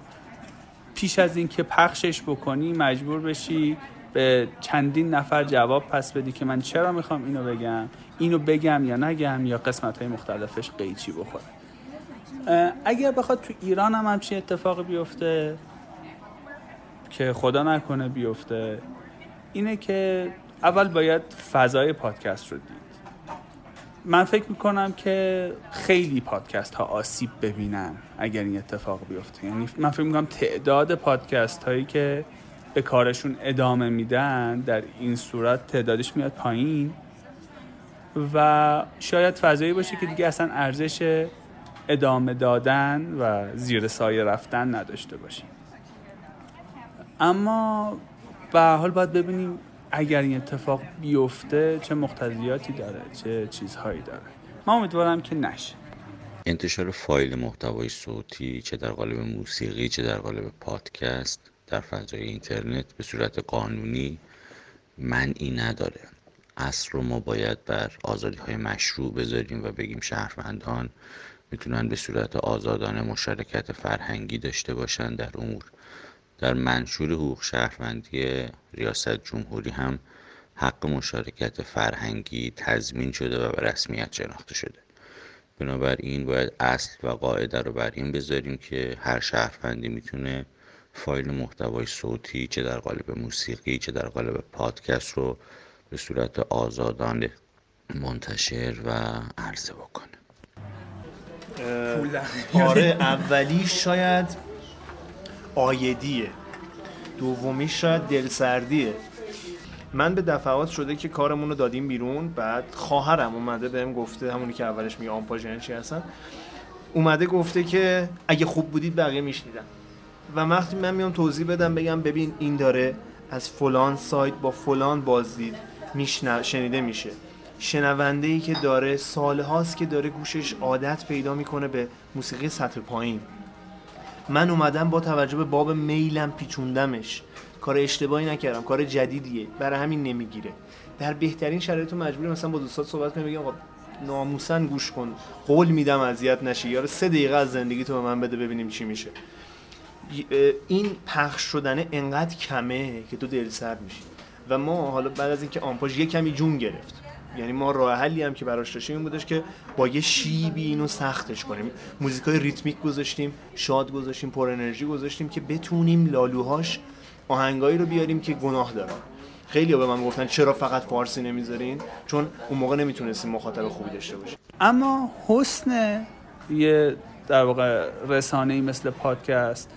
پیش از اینکه پخشش بکنی مجبور بشی به چندین نفر جواب پس بدی که من چرا می‌خوام اینو بگم اینو بگم یا نگم یا قسمت های مختلفش قیچی بخوره. اگر بخواد تو ایران هم همچین اتفاق بیفته که خدا نکنه بیفته اینه که اول باید فضای پادکست رو دید. من فکر می‌کنم که خیلی پادکست ها آسیب ببینن. اگر این اتفاق بیفته. یعنی من فکر می‌کنم تعداد پادکست هایی که به کارشون ادامه میدن در این صورت تعدادش میاد پایین. و شاید فضایی باشه که دیگه اصلا ارزش ادامه دادن و زیر سایه رفتن نداشته باشیم. اما به حال باید ببینیم اگر این اتفاق بیفته چه مقتضیاتی داره چه چیزهایی داره. من امیدوارم که نشه. انتشار فایل محتوای صوتی چه در قالب موسیقی چه در قالب پادکست در فضای اینترنت به صورت قانونی منعی نداره. اصل رو ما باید بر آزادی های مشروع بذاریم و بگیم شهروندان می‌تونن به صورت آزادانه مشارکت فرهنگی داشته باشن در امور. در منشور حقوق شهروندی ریاست جمهوری هم حق مشارکت فرهنگی تضمین شده و به رسمیت شناخته شده. بنابراین باید اصل و قاعده رو بر این بذاریم که هر شهروندی می‌تونه فایل محتوای صوتی چه در قالب موسیقی چه در قالب پادکست رو به صورت آزادانه منتشر و عرضه بکنه. آره اولی شاید آیدیه دومی شاید دلسردیه. من به دفعات شده که کارمون رو دادیم بیرون بعد خواهرم اومده بهم گفته همونی که اولش میگه آمپاژ یعنی چی هستن اومده گفته که اگه خوب بودید بقیه میشنیدن. و وقتی من میام توضیح بدم بگم ببین این داره از فلان سایت با فلان بازدید میشن... شنیده میشه. شنونده ای که داره سال هاست که داره گوشش عادت پیدا می‌کنه به موسیقی سطح پایین. من اومدم با توجه به باب میلم پیچوندمش. کار اشتباهی نکردم کار جدیدیه برای همین نمی‌گیره. در بهترین شرایط مجبوری مثلا با دوستات صحبت کنم بگم آقا ناموسن گوش کن قول میدم اذیت نشی. یا سه دقیقه از زندگی تو به من بده ببینیم چی میشه. این پخش شدن انقدر کمه که تو دل سرد میشی. و ما حالا بعد از اینکه آمپاژ یه کمی جون گرفت. یعنی ما راه حلی هم که براش داشتیم این بودش که با یه شیبی اینو سختش کنیم. موزیکای ریتمیک گذاشتیم شاد گذاشتیم پر انرژی گذاشتیم که بتونیم لالوهاش آهنگایی رو بیاریم که گناه دارن. خیلی به من گفتن چرا فقط فارسی نمی‌ذارین؟ چون اون موقع نمی‌تونستیم مخاطب خوبی داشته باشیم. اما حسن یه در واقع رسانه مثل پادکست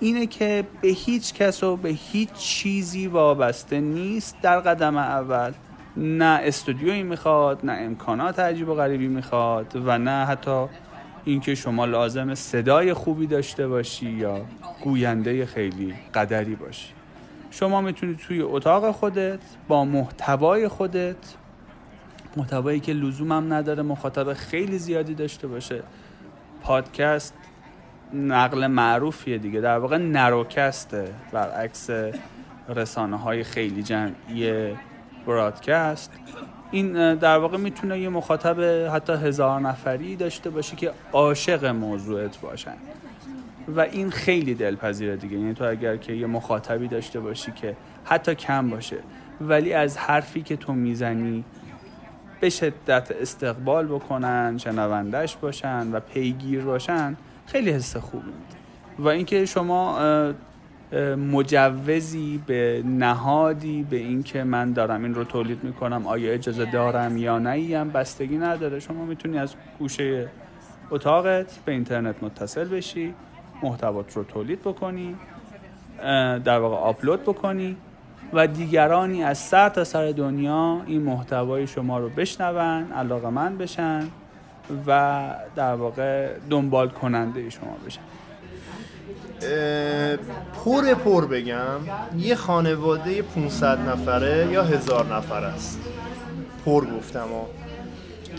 اینه که به هیچ کس و به هیچ چیزی وابسته نیست در قدم اول. نه استودیویی می‌خواد نه امکانات عجیب و غریبی می‌خواد و نه حتی اینکه شما لازم صدای خوبی داشته باشی یا گوینده خیلی قدری باشی. شما می‌تونید توی اتاق خودت با محتوای خودت محتوایی که لزوم هم نداره مخاطب خیلی زیادی داشته باشه. پادکست نقل معروفیه دیگه. در واقع نروکسته. برعکس رسانه های خیلی جمعی برادکست. این در واقع می‌تونه یه مخاطب حتی هزار نفری داشته باشه که عاشق موضوعت باشن. و این خیلی دلپذیره دیگه. یعنی تو اگر که یه مخاطبی داشته باشی که حتی کم باشه ولی از حرفی که تو می‌زنی به شدت استقبال بکنن شنوندش باشن و پیگیر باشن خیلی حس خوبی میده. و اینکه شما مجوزی به نهادی به اینکه من دارم این رو تولید می‌کنم. آیا اجازه دارم یا نه هم بستگی نداره. شما می‌تونی از گوشه اتاقت به اینترنت متصل بشی محتوات رو تولید بکنی در واقع آپلود بکنی و دیگرانی از سر تا سر دنیا این محتوای شما رو بشنون علاقه من بشن و در واقع دنبال کننده شما بشن. پر پر بگم یه خانواده 500 نفره یا هزار نفر است. پر گفتم ها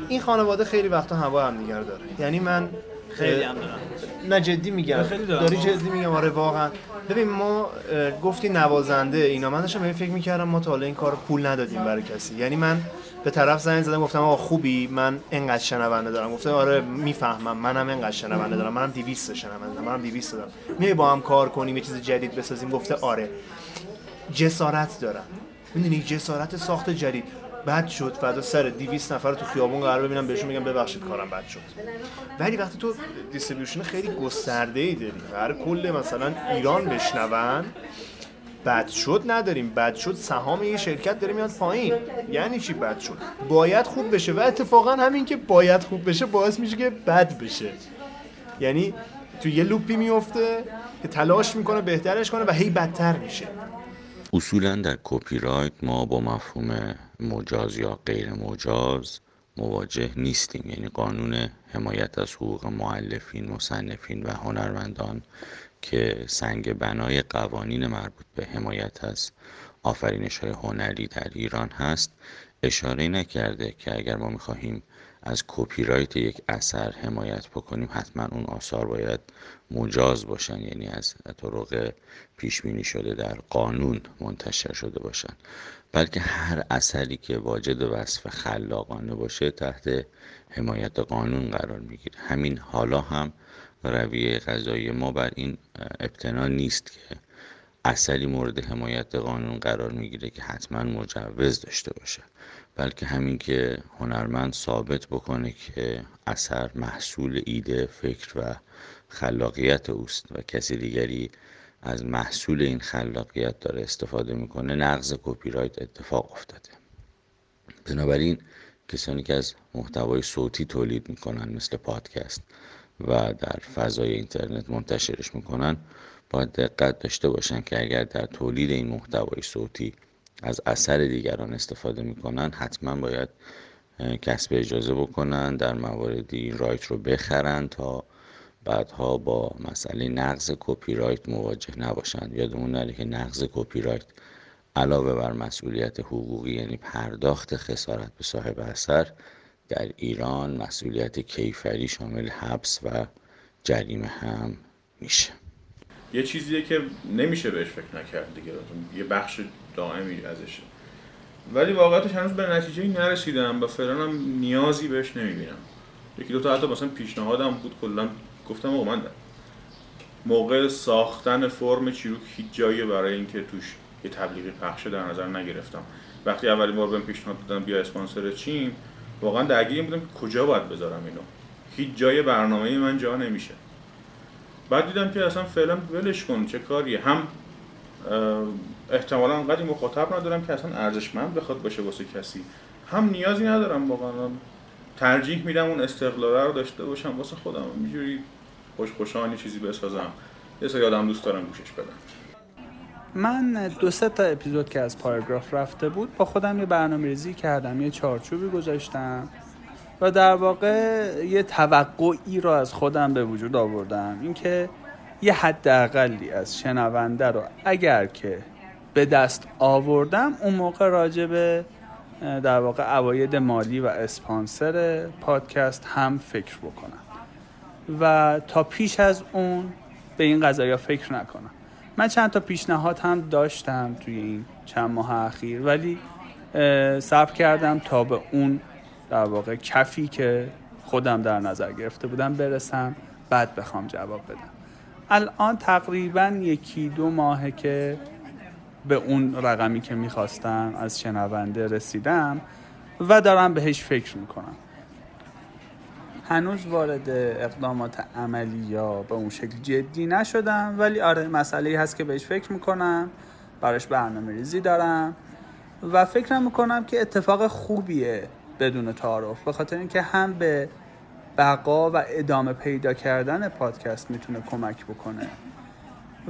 این خانواده خیلی وقتا هوا هم دیگر داره. یعنی من خیلی هم دارم. نه جدی میگم. داری جدی میگم؟ آره واقعا. ببین ما گفتی نوازنده اینا. من داشتم فکر می‌کردم ما تا حالا این کار پول ندادیم برای کسی. یعنی من به طرف زنگ زدم گفتم آقا خوبی؟ من انقدر شنونده دارم. گفته آره می‌فهمم. منم انقدر شنونده دارم. منم 200 شنونده دارم. منم 200 دارم. میای با هم کار کنیم یه چیز جدید بسازیم؟ گفته آره. جسارت دارم. می‌دونی جسارت ساخت جدید. بد شد. فدا سر 200 نفر تو خیابون قرار ببینم بهشون میگم ببخشید کارم بد شد. ولی وقتی تو دیستریبیوشن خیلی گسترده ای داری هر کل مثلا ایران بشنون بد شد نداریم. بد شد سهام یه شرکت داره میاد پایین. یعنی چی بد شد؟ باید خوب بشه و اتفاقا همین که باید خوب بشه باعث میشه که بد بشه. یعنی تو یه لوپی میفته که تلاش می‌کنه بهترش کنه و هی بدتر میشه. اصولا در کپی رایت ما با مفهوم مجاز یا غیر مجاز مواجه نیستیم. یعنی قانون حمایت از حقوق معلفین، مصنفین و هنرمندان که سنگ بنای قوانین مربوط به حمایت از آفرینش های هنری در ایران هست اشاره نکرده که اگر ما می‌خواهیم از کپی رایت یک اثر حمایت بکنیم حتما اون آثار باید مجاز باشن یعنی از طرق پیش بینی شده در قانون منتشر شده باشن. بلکه هر اثری که واجد وصف خلاقانه باشه تحت حمایت قانون قرار می‌گیره. همین حالا هم رویه غذایی ما بر این ابتنا نیست که اثری مورد حمایت قانون قرار می‌گیره که حتما مجوز داشته باشه. بلکه همین که هنرمند ثابت بکنه که اثر محصول ایده فکر و خلاقیت اوست و کسی دیگری از محصول این خلاقیت داره استفاده می‌کنه نقض کپی رایت اتفاق افتاده. بنابراین کسانی که از محتوای صوتی تولید می‌کنن مثل پادکست و در فضای اینترنت منتشرش می‌کنن باید دقت داشته باشن که اگر در تولید این محتوای صوتی از اثر دیگران استفاده می‌کنن حتما باید کسب اجازه بکنن در مواردی این right رو بخرن تا بعدها با مسئله نقض کپی رایت مواجه نباشند یادمون نره که نقض کپی رایت علاوه بر مسئولیت حقوقی یعنی پرداخت خسارت به صاحب اثر در ایران مسئولیت کیفری شامل حبس و جریمه هم میشه. یه چیزیه که نمیشه بهش فکر نکرد دیگه. یه بخش دائمی ازشه ولی واقعتش هنوز به نتیجه نرسیدم و فعلا هم نیازی بهش نمی‌بینم. یکی دو تا حتی مثلا پیشنهادم بود کلا گفتم آقا من موقع ساختن فرم چیروک هیچ جایی برای اینکه توش یه تبلیغی پخشه در نظر نگرفتم. وقتی اولین بار بهم پیشنهاد دادن بیا اسپانسر چیم واقعا درگیر بودم که کجا باید بذارم اینو. هیچ جای برنامه من جا نمیشه. بعد دیدم که اصلا فعلا ولش کن چه کاریه. هم احتمالا انقدر مخاطب ندارم که اصلا ارزشمند بخواد باشه واسه کسی. هم نیازی ندارم واقعا. ترجیح میدم اون استقلال رو داشته باشم واسه خودم. اینجوری خوش خوشانی چیزی بسازم. یه سری آدم دوست دارم گوشش بدم. من دو سه تا اپیزود که از پاراگراف رفته بود با خودم یه برنامه ریزی کردم یه چارچوبی گذاشتم و در واقع یه توقعی رو از خودم به وجود آوردم. اینکه یه حداقلی از شنونده رو اگر که به دست آوردم اون موقع راجع به در واقع عواید مالی و اسپانسر پادکست هم فکر بکنم. و تا پیش از اون به این قضايا فکر نکنم. من چند تا پیشنهاد هم داشتم توی این چند ماه اخیر ولی صبر کردم تا به اون در واقع کفی که خودم در نظر گرفته بودم برسم بعد بخوام جواب بدم. الان تقریبا یکی دو ماهه که به اون رقمی که می‌خواستم از شنونده رسیدم و دارم بهش فکر می‌کنم. هنوز وارد اقدامات عملی یا به اون شکل جدی نشدم ولی آره مسئله هست که بهش فکر می‌کنم براش برنامه ریزی دارم و فکر می‌کنم که اتفاق خوبیه بدون تعارف به خاطر اینکه هم به بقا و ادامه پیدا کردن پادکست می‌تونه کمک بکنه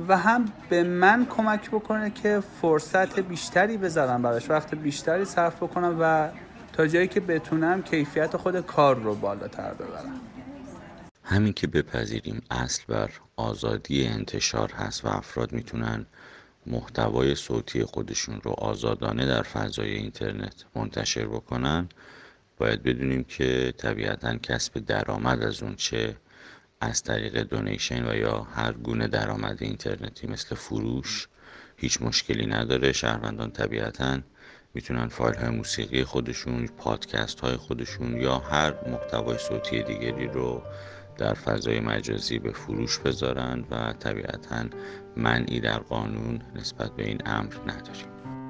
و هم به من کمک بکنه که فرصت بیشتری بذارم براش وقت بیشتری صرف بکنم و تا جایی که بتونم کیفیت خود کار رو بالاتر ببرم. همین که بپذیریم اصل بر آزادی انتشار هست و افراد می‌تونن محتوای صوتی خودشون رو آزادانه در فضای اینترنت منتشر بکنن باید بدونیم که طبیعتا کسب درآمد از اون چه از طریق دونیشن و یا هر گونه درآمد اینترنتی مثل فروش هیچ مشکلی نداره. شهروندان طبیعتا می‌تونن فایل های موسیقی خودشون پادکست های خودشون یا هر محتوای صوتی دیگری رو در فضای مجازی به فروش بذارن و طبیعتا منعی در قانون نسبت به این امر نداریم.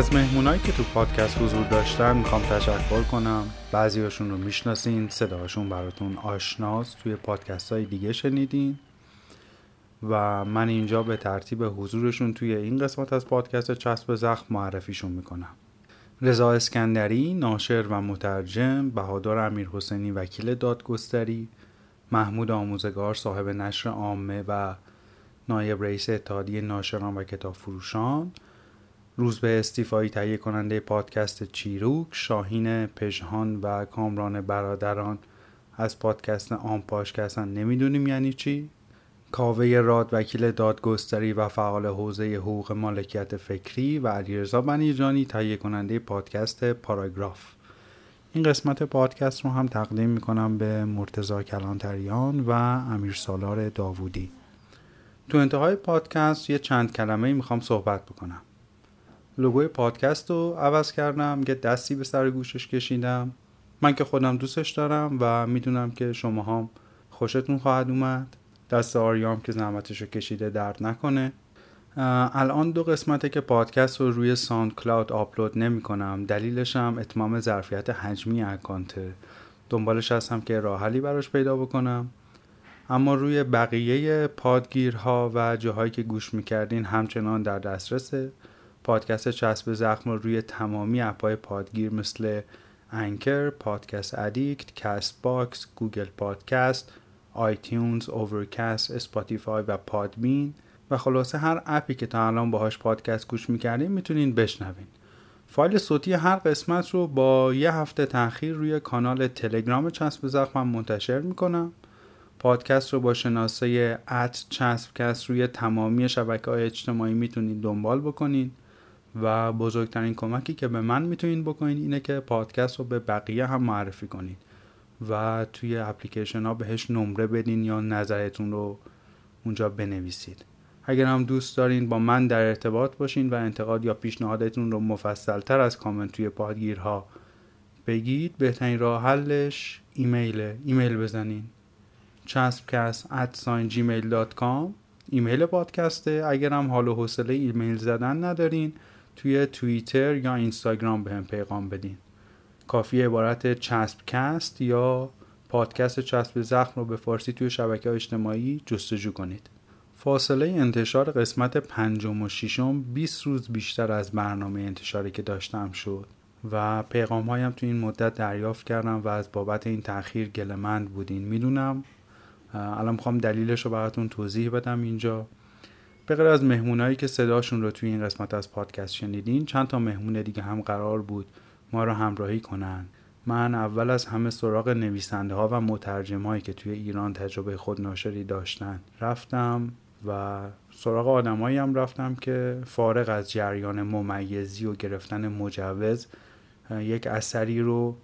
از مهمونایی که تو پادکست حضور داشتن می‌خوام تشکر کنم. بعضیاشون رو می‌شناسین صداشون براتون آشناست توی پادکست های دیگه شنیدین. و من اینجا به ترتیب حضورشون توی این قسمت از پادکست چسب زخم معرفیشون می‌کنم. رضا اسکندری ناشر و مترجم بهادر امیر حسینی وکیل دادگستری محمود آموزگار صاحب نشر عامه و نایب رئیس اتحادیه ناشران و کتاب فروشان روز به استیفایی تهیه کننده پادکست چیروک شاهین پژهان و کامران برادران. از پادکست آن پاشکستن نمی‌دونیم یعنی چی؟ کاوه راد وکیل دادگستری و فعال حوزه حقوق مالکیت فکری و علیرضا بنیجانی تهیه کننده پادکست پاراگراف. این قسمت پادکست رو هم تقدیم می‌کنم به مرتزا کلانتریان و امیر سالار داوودی. تو انتهای پادکست یه چند کلمه می‌خوام صحبت بکنم. لوگوی پادکست رو عوض کردم یه دستی به سر گوشش کشیدم. من که خودم دوستش دارم و می‌دونم که شما هم خوشتون خواهد اومد. دست آریام که زحمتش رو کشیده درد نکنه. الان دو قسمته که پادکست رو روی ساند کلاود آپلود نمی کنم دلیلش هم اتمام ظرفیت حجمی اکانته دنبالش هستم که راه حلی براش پیدا بکنم. اما روی بقیه پادگیرها و جاهایی که گوش می‌کردین همچنان در دسترسه. پادکست چسب زخم رو روی تمامی اپهای پادگیر مثل Anchor، Podcast Addict، Castbox، Google Podcast، iTunes، Overcast، Spotify و Podbean. و خلاصه هر اپی که تا الان باهاش پادکست گوش می‌کردین می‌تونین بشنوین. فایل صوتی هر قسمت رو با یه هفته تاخیر روی کانال تلگرام چسب زخمم منتشر می‌کنم. پادکست رو با شناسه ات چسبکست روی تمامی شبکه های اجتماعی می‌تونید دنبال بکنین. و بزرگترین کمکی که به من می‌تونین بکنین اینه که پادکست رو به بقیه هم معرفی کنین و توی اپلیکیشن ها بهش نمره بدین یا نظرتون رو اونجا بنویسید. اگر هم دوست دارین با من در ارتباط باشین و انتقاد یا پیشنهادتون رو مفصل تر از کامنت توی پادگیرها بگید بهترین راه حلش ایمیل ایمیل بزنین. چسبکست at gmail.com ایمیل پادکسته. اگر هم حال و حوصله ایمیل زدن ندارین توی توییتر یا اینستاگرام به هم پیغام بدین. کافی عبارت چسبکست یا پادکست چسب زخم رو به فارسی توی شبکه اجتماعی جستجو کنید. فاصله انتشار قسمت پنجم و ششم 20 روز بیشتر از برنامه انتشاری که داشتم شد و پیغام هایم تو این مدت دریافت کردم و از بابت این تاخیر گلمند بودین. می‌دونم الان می‌خوام دلیلش رو براتون توضیح بدم اینجا. به از مهمونایی که صداشون رو توی این قسمت از پادکست شنیدین چند تا مهمون دیگه هم قرار بود ما رو همراهی کنن. من اول از همه سراغ نویسنده ها و مترجم هایی که توی ایران تجربه خودناشری داشتن رفتم و سراغ آدمایی هم رفتم که فارغ از جریان ممیزی و گرفتن مجوز یک اثری رو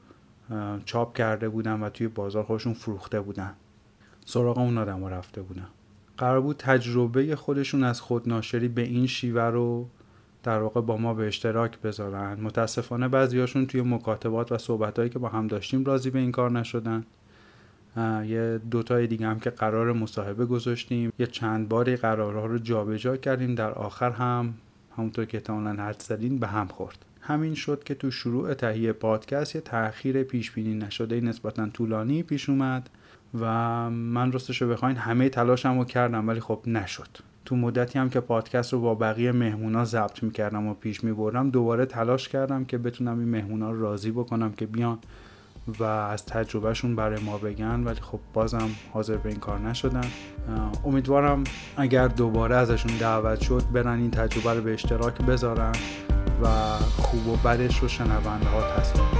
چاپ کرده بودن و توی بازار خودشون فروخته بودن. سراغ اون آدم رفته بودم. قرار بود تجربه خودشون از خودناشری به این شیوه رو در واقع با ما به اشتراک بذارن. متاسفانه بعضیاشون توی مکاتبات و صحبتهایی که با هم داشتیم راضی به این کار نشدن. یه دوتای دیگه هم که قرار مصاحبه گذاشتیم. یه چند باری قرارها رو جابجا کردیم. در آخر هم همونطور که احتمالا حد زدین به هم خورد. همین شد که تو شروع تهیه پادکست یه تاخیر پیش بینی نشده نسبتا طولانی پیش اومد. و من راستش رو بخواین همه تلاشم رو کردم ولی خب نشد. تو مدتی هم که پادکست رو با بقیه مهمونا ضبط می‌کردم و پیش میبردم دوباره تلاش کردم که بتونم این مهمونا رو راضی بکنم که بیان و از تجربهشون برای ما بگن. ولی خب بازم حاضر به این کار نشدن. امیدوارم اگر دوباره ازشون دعوت شد برن این تجربه رو به اشتراک بذارن و خوب و بدش رو شنونده ها تصمیم